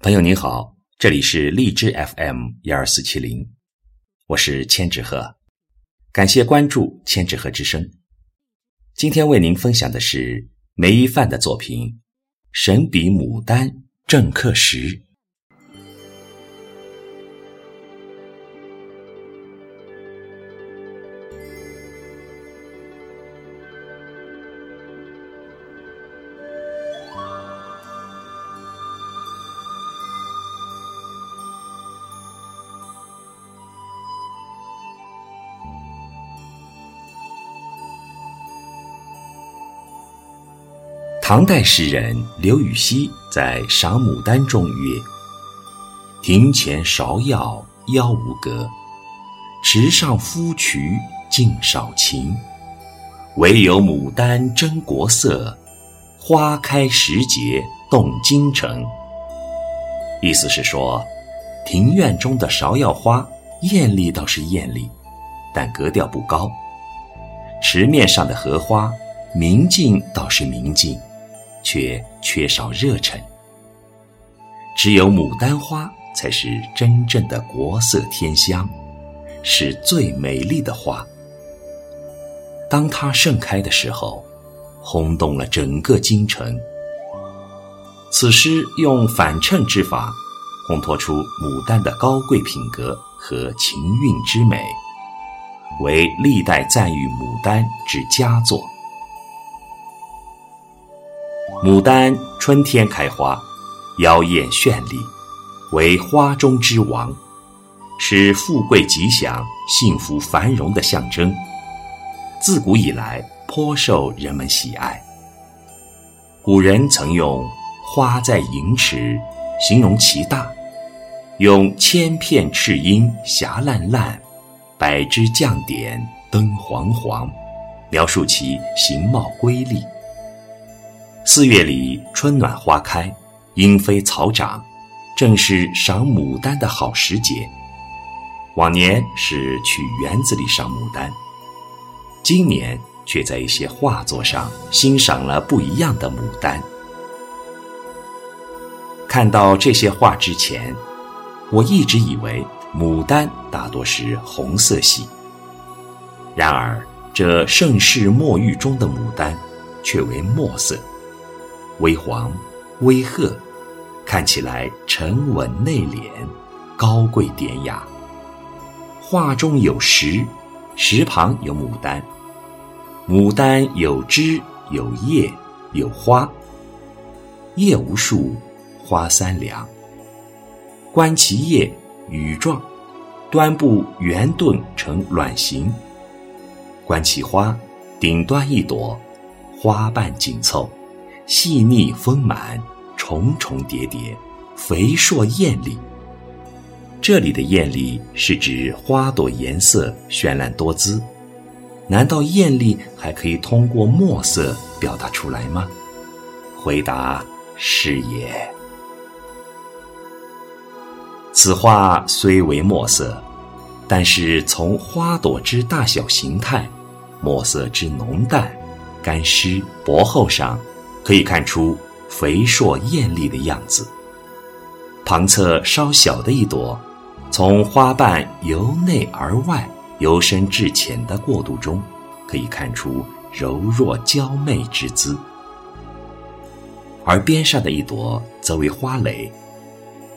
朋友您好，这里是荔枝 FM 一二四七零，我是千纸鹤，感谢关注千纸鹤之声。今天为您分享的是梅一范的作品《神笔牡丹正刻石》。唐代诗人刘禹锡在《赏牡丹》中曰：“庭前芍药妖无格，池上芙蕖净少情。唯有牡丹真国色，花开时节动京城。”意思是说，庭院中的芍药花艳丽倒是艳丽，但格调不高；池面上的荷花明净倒是明净。却缺少热忱，只有牡丹花才是真正的国色天香，是最美丽的花。当它盛开的时候，轰动了整个京城。此诗用反衬之法，烘托出牡丹的高贵品格和情韵之美，为历代赞誉牡丹之佳作。牡丹春天开花，妖艳绚丽，为花中之王，是富贵吉祥、幸福繁荣的象征。自古以来颇受人们喜爱。古人曾用“花在盈池”形容其大，用“千片赤英霞烂烂，百枝绛点灯黄黄”描述其形貌瑰丽。四月里，春暖花开，莺飞草长，正是赏牡丹的好时节。往年是去园子里赏牡丹，今年却在一些画作上欣赏了不一样的牡丹。看到这些画之前，我一直以为牡丹大多是红色系。然而，这盛世墨玉中的牡丹，却为墨色。微黄、微褐，看起来沉稳内敛、高贵典雅。画中有石，石旁有牡丹，牡丹有枝、有叶、有花。叶无数，花三两。观其叶羽状，端部圆钝呈卵形；观其花，顶端一朵，花瓣紧凑。细腻丰满，重重叠叠，肥硕艳丽。这里的艳丽是指花朵颜色绚烂多姿，难道艳丽还可以通过墨色表达出来吗？回答是也。此画虽为墨色，但是从花朵之大小形态、墨色之浓淡、干湿薄厚上。可以看出肥硕艳丽的样子。旁侧稍小的一朵，从花瓣由内而外、由深至浅的过渡中，可以看出柔弱娇媚之姿。而边上的一朵则为花蕾，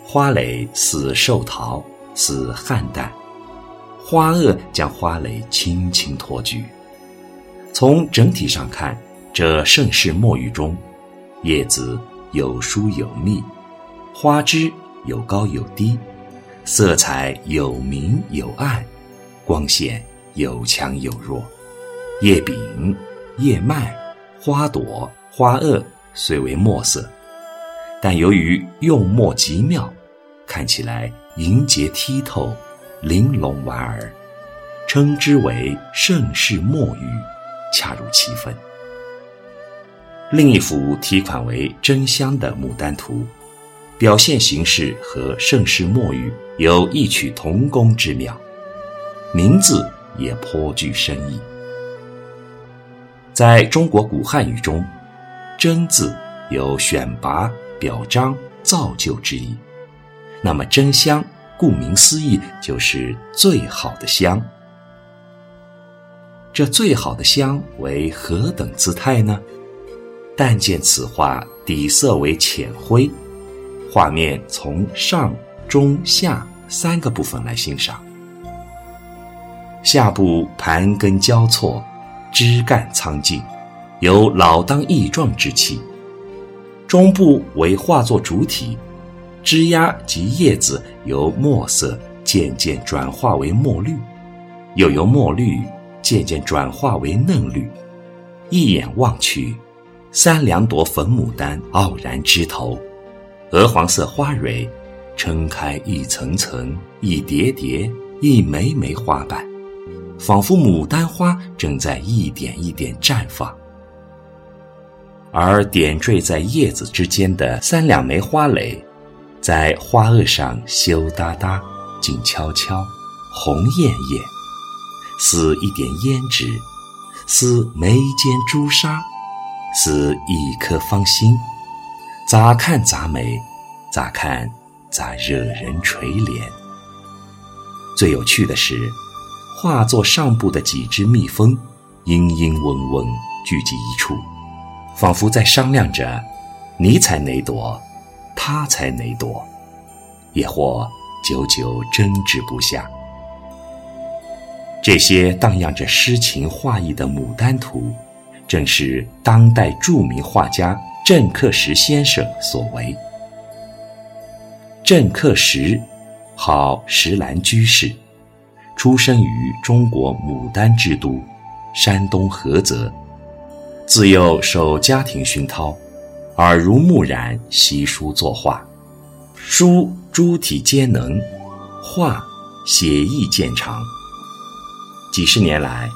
花蕾似寿桃，似菡萏，花萼将花蕾轻轻托举。从整体上看。这盛世墨玉中，叶子有疏有密，花枝有高有低，色彩有明有暗，光线有强有弱。叶柄、叶脉、花朵、花萼虽为墨色，但由于用墨极妙，看起来莹洁剔透、玲珑婉儿，称之为盛世墨玉，恰如其分。另一幅题款为“真香”的牡丹图，表现形式和盛世墨玉有异曲同工之妙，名字也颇具深意。在中国古汉语中，“真”字有选拔、表彰、造就之意，那么真香，顾名思义就是最好的香。这最好的香为何等姿态呢？但见此画底色为浅灰，画面从上、中、下三个部分来欣赏。下部盘根交错，枝干苍劲，有老当益壮之气；中部为画作主体，枝丫及叶子由墨色渐渐转化为墨绿，又由墨绿。渐渐转化为嫩绿，一眼望去，三两朵粉牡丹傲然枝头，鹅黄色花蕊撑开一层层、一叠叠、一枚枚花瓣，仿佛牡丹花正在一点一点绽放。而点缀在叶子之间的三两枚花蕾，在花萼上羞答答、静悄悄、红艳艳。似一点胭脂，似眉间朱砂，似一颗芳心，咋看咋美，咋看咋惹人垂怜。最有趣的是，画作上部的几只蜜蜂，嘤嘤嗡嗡聚集一处，仿佛在商量着：你采哪朵，他采哪朵，也或久久争执不下。这些荡漾着诗情画意的牡丹图，正是当代著名画家郑克石先生所为。郑克石，号石兰居士，出生于中国牡丹之都山东菏泽。自幼受家庭熏陶，耳濡目染，习书作画。书诸体皆能，画写意见长。几十年来，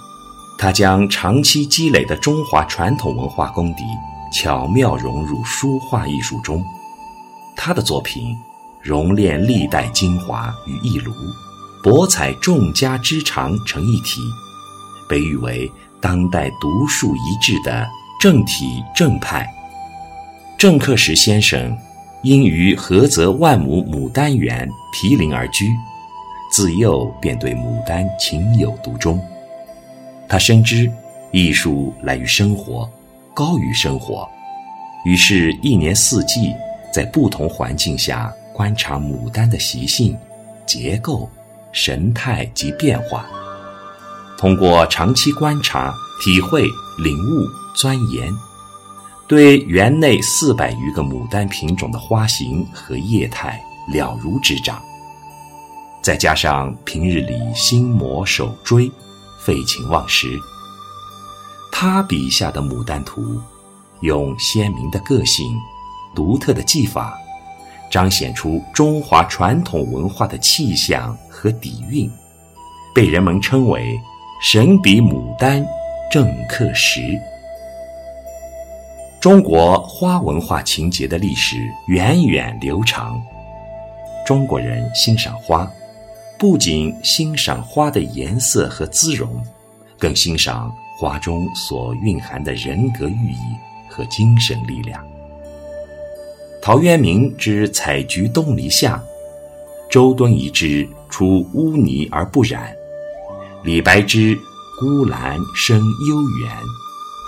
他将长期积累的中华传统文化功底巧妙融入书画艺术中。他的作品熔炼历代精华于一炉，博采众家之长成一体，被誉为当代独树一帜的正体正派。郑克石先生因于菏泽万亩牡丹园毗邻而居。自幼便对牡丹情有独钟，他深知艺术来于生活，高于生活，于是，一年四季在不同环境下观察牡丹的习性、结构、神态及变化，通过长期观察、体会、领悟、钻研，对园内四百余个牡丹品种的花型和叶态了如指掌。再加上平日里心磨手追，废寝忘食，他笔下的牡丹图，用鲜明的个性、独特的技法，彰显出中华传统文化的气象和底蕴，被人们称为“神笔牡丹正刻石”。中国花文化情节的历史源远流长，中国人欣赏花。不仅欣赏花的颜色和姿容，更欣赏花中所蕴含的人格寓意和精神力量。陶渊明之“采菊东篱下”，周敦颐之“出污泥而不染”，李白之“孤兰生幽远，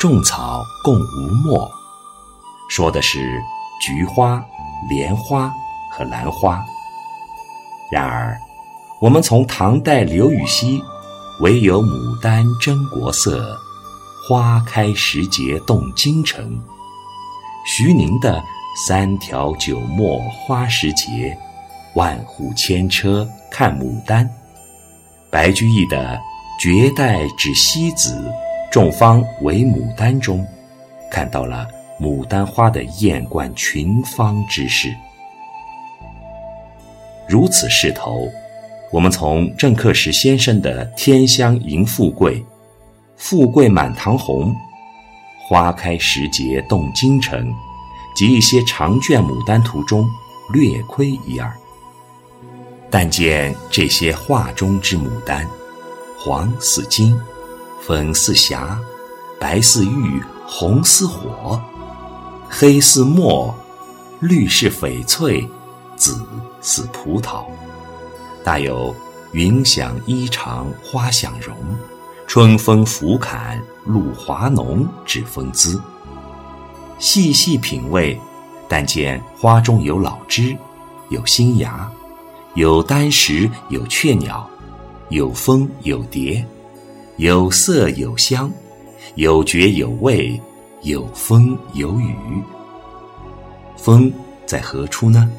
众草共无没”，说的是菊花、莲花和兰花。然而，我们从唐代刘禹锡“唯有牡丹真国色，花开时节动京城”，徐宁的“三条九陌花时节，万户千车看牡丹”，白居易的“绝代指西子，众芳为牡丹”中，看到了牡丹花的艳冠群芳之势。如此势头。我们从郑克石先生的“天香迎富贵，富贵满堂红，花开时节动京城”及一些长卷牡丹图中略窥一二。但见这些画中之牡丹，黄似金，粉似霞，白似玉，红似火，黑似墨，绿是翡翠，紫似葡萄，大有云想衣裳花想容，春风拂槛露华浓之风姿。细细品味，但见花中有老枝，有新芽，有丹石，有雀鸟，有蜂有蝶，有色有香，有觉有味，有风有雨。风在何处呢？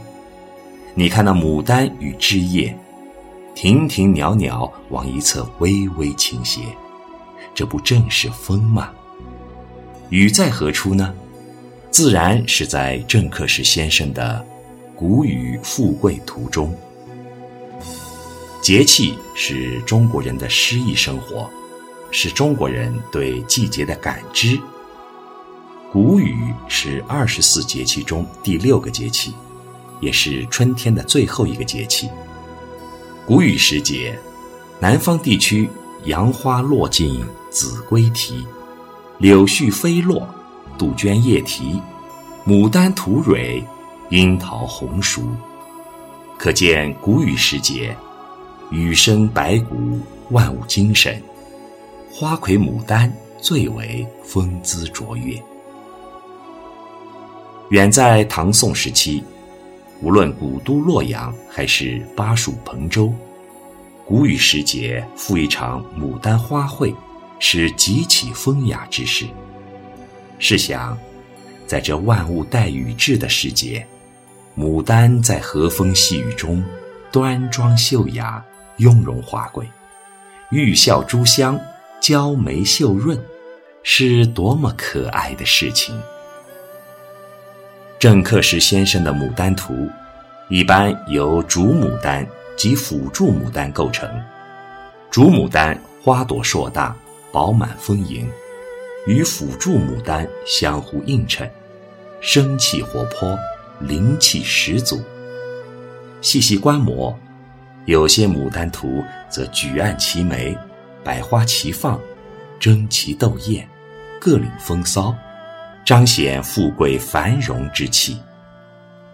你看那牡丹与枝叶，亭亭袅袅往一侧微微倾斜，这不正是风吗？雨在何处呢？自然是在郑克时先生的《谷雨富贵图》中。节气是中国人的诗意生活，是中国人对季节的感知。谷雨是二十四节气中第六个节气，也是春天的最后一个节气。谷雨时节，南方地区杨花落尽子规啼，柳絮飞落杜鹃叶啼，牡丹吐蕊，樱桃红熟。可见谷雨时节，雨生百谷，万物精神，花魁牡丹最为风姿卓越。远在唐宋时期，无论古都洛阳还是巴蜀彭州，谷雨时节赴一场牡丹花会，是极其风雅之事。试想，在这万物待雨至的时节，牡丹在和风细雨中端庄秀雅、雍容华贵，玉笑珠香、娇眉秀润，是多么可爱的事情！郑克时先生的《牡丹图》，一般由主牡丹及辅助牡丹构成。主牡丹花朵硕大、饱满丰盈，与辅助牡丹相互映衬，生气活泼、灵气十足。细细观摩，有些牡丹图则举案齐眉、百花齐放、争奇斗艳、各领风骚。彰显富贵繁荣之气，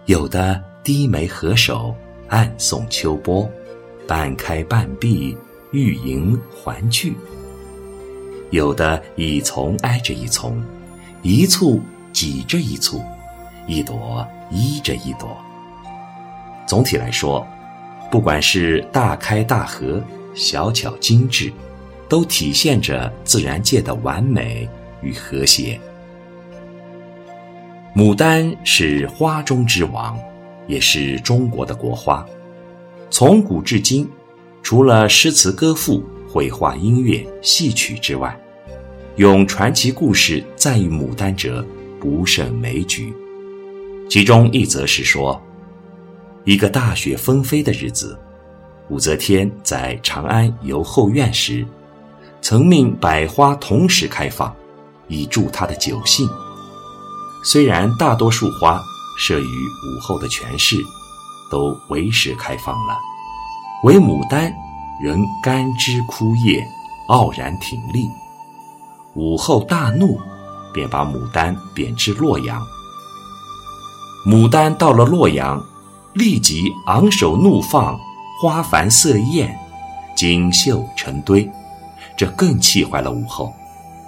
有的低眉合手，暗送秋波，半开半闭，欲迎还拒；有的一丛挨着一丛，一簇挤着一簇，一朵依着一朵。总体来说，不管是大开大合、小巧精致，都体现着自然界的完美与和谐。牡丹是花中之王，也是中国的国花。从古至今，除了诗词歌赋、绘画、音乐、戏曲之外，用传奇故事赞誉牡丹者不胜枚举。其中一则是说，一个大雪纷飞的日子，武则天在长安游后院时，曾命百花同时开放，以助她的酒兴。虽然大多数花摄于午后的全市，都为时开放了，唯牡丹仍干枝枯叶，傲然挺立。武后大怒，便把牡丹贬至洛阳。牡丹到了洛阳，立即昂首怒放，花繁色艳，锦绣成堆，这更气坏了武后，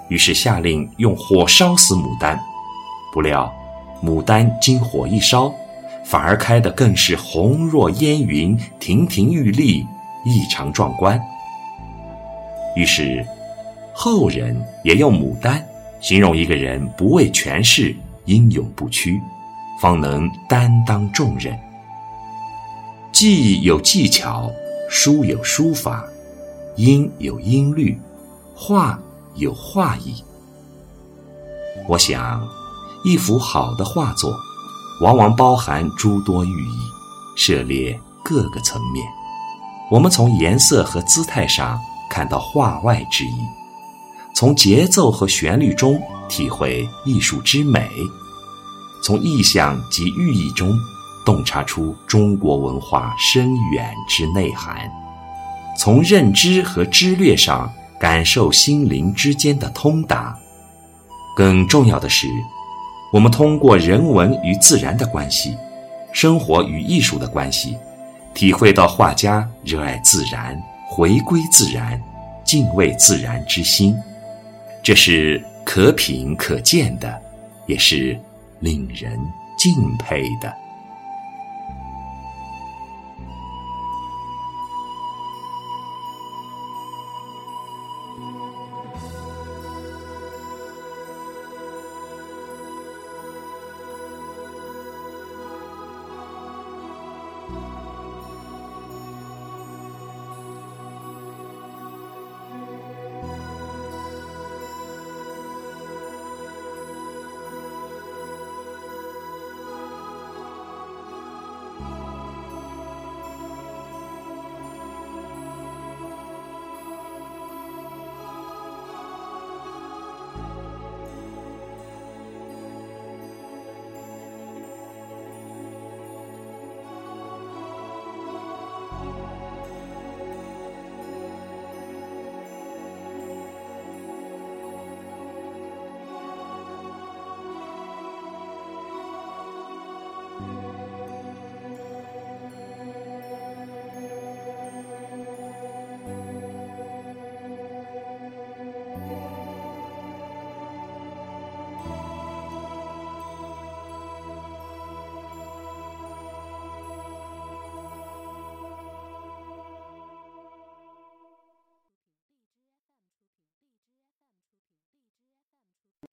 于是下令用火烧死牡丹。不料，牡丹经火一烧，反而开得更是红若烟云，亭亭玉立，异常壮观。于是，后人也用牡丹形容一个人不畏权势，英勇不屈，方能担当重任。技有技巧，书有书法，音有音律，画有画意。我想。一幅好的画作，往往包含诸多寓意，涉猎各个层面。我们从颜色和姿态上看到画外之意，从节奏和旋律中体会艺术之美，从意象及寓意中洞察出中国文化深远之内涵，从认知和知略上感受心灵之间的通达。更重要的是。我们通过人文与自然的关系，生活与艺术的关系，体会到画家热爱自然、回归自然、敬畏自然之心，这是可品可见的，也是令人敬佩的。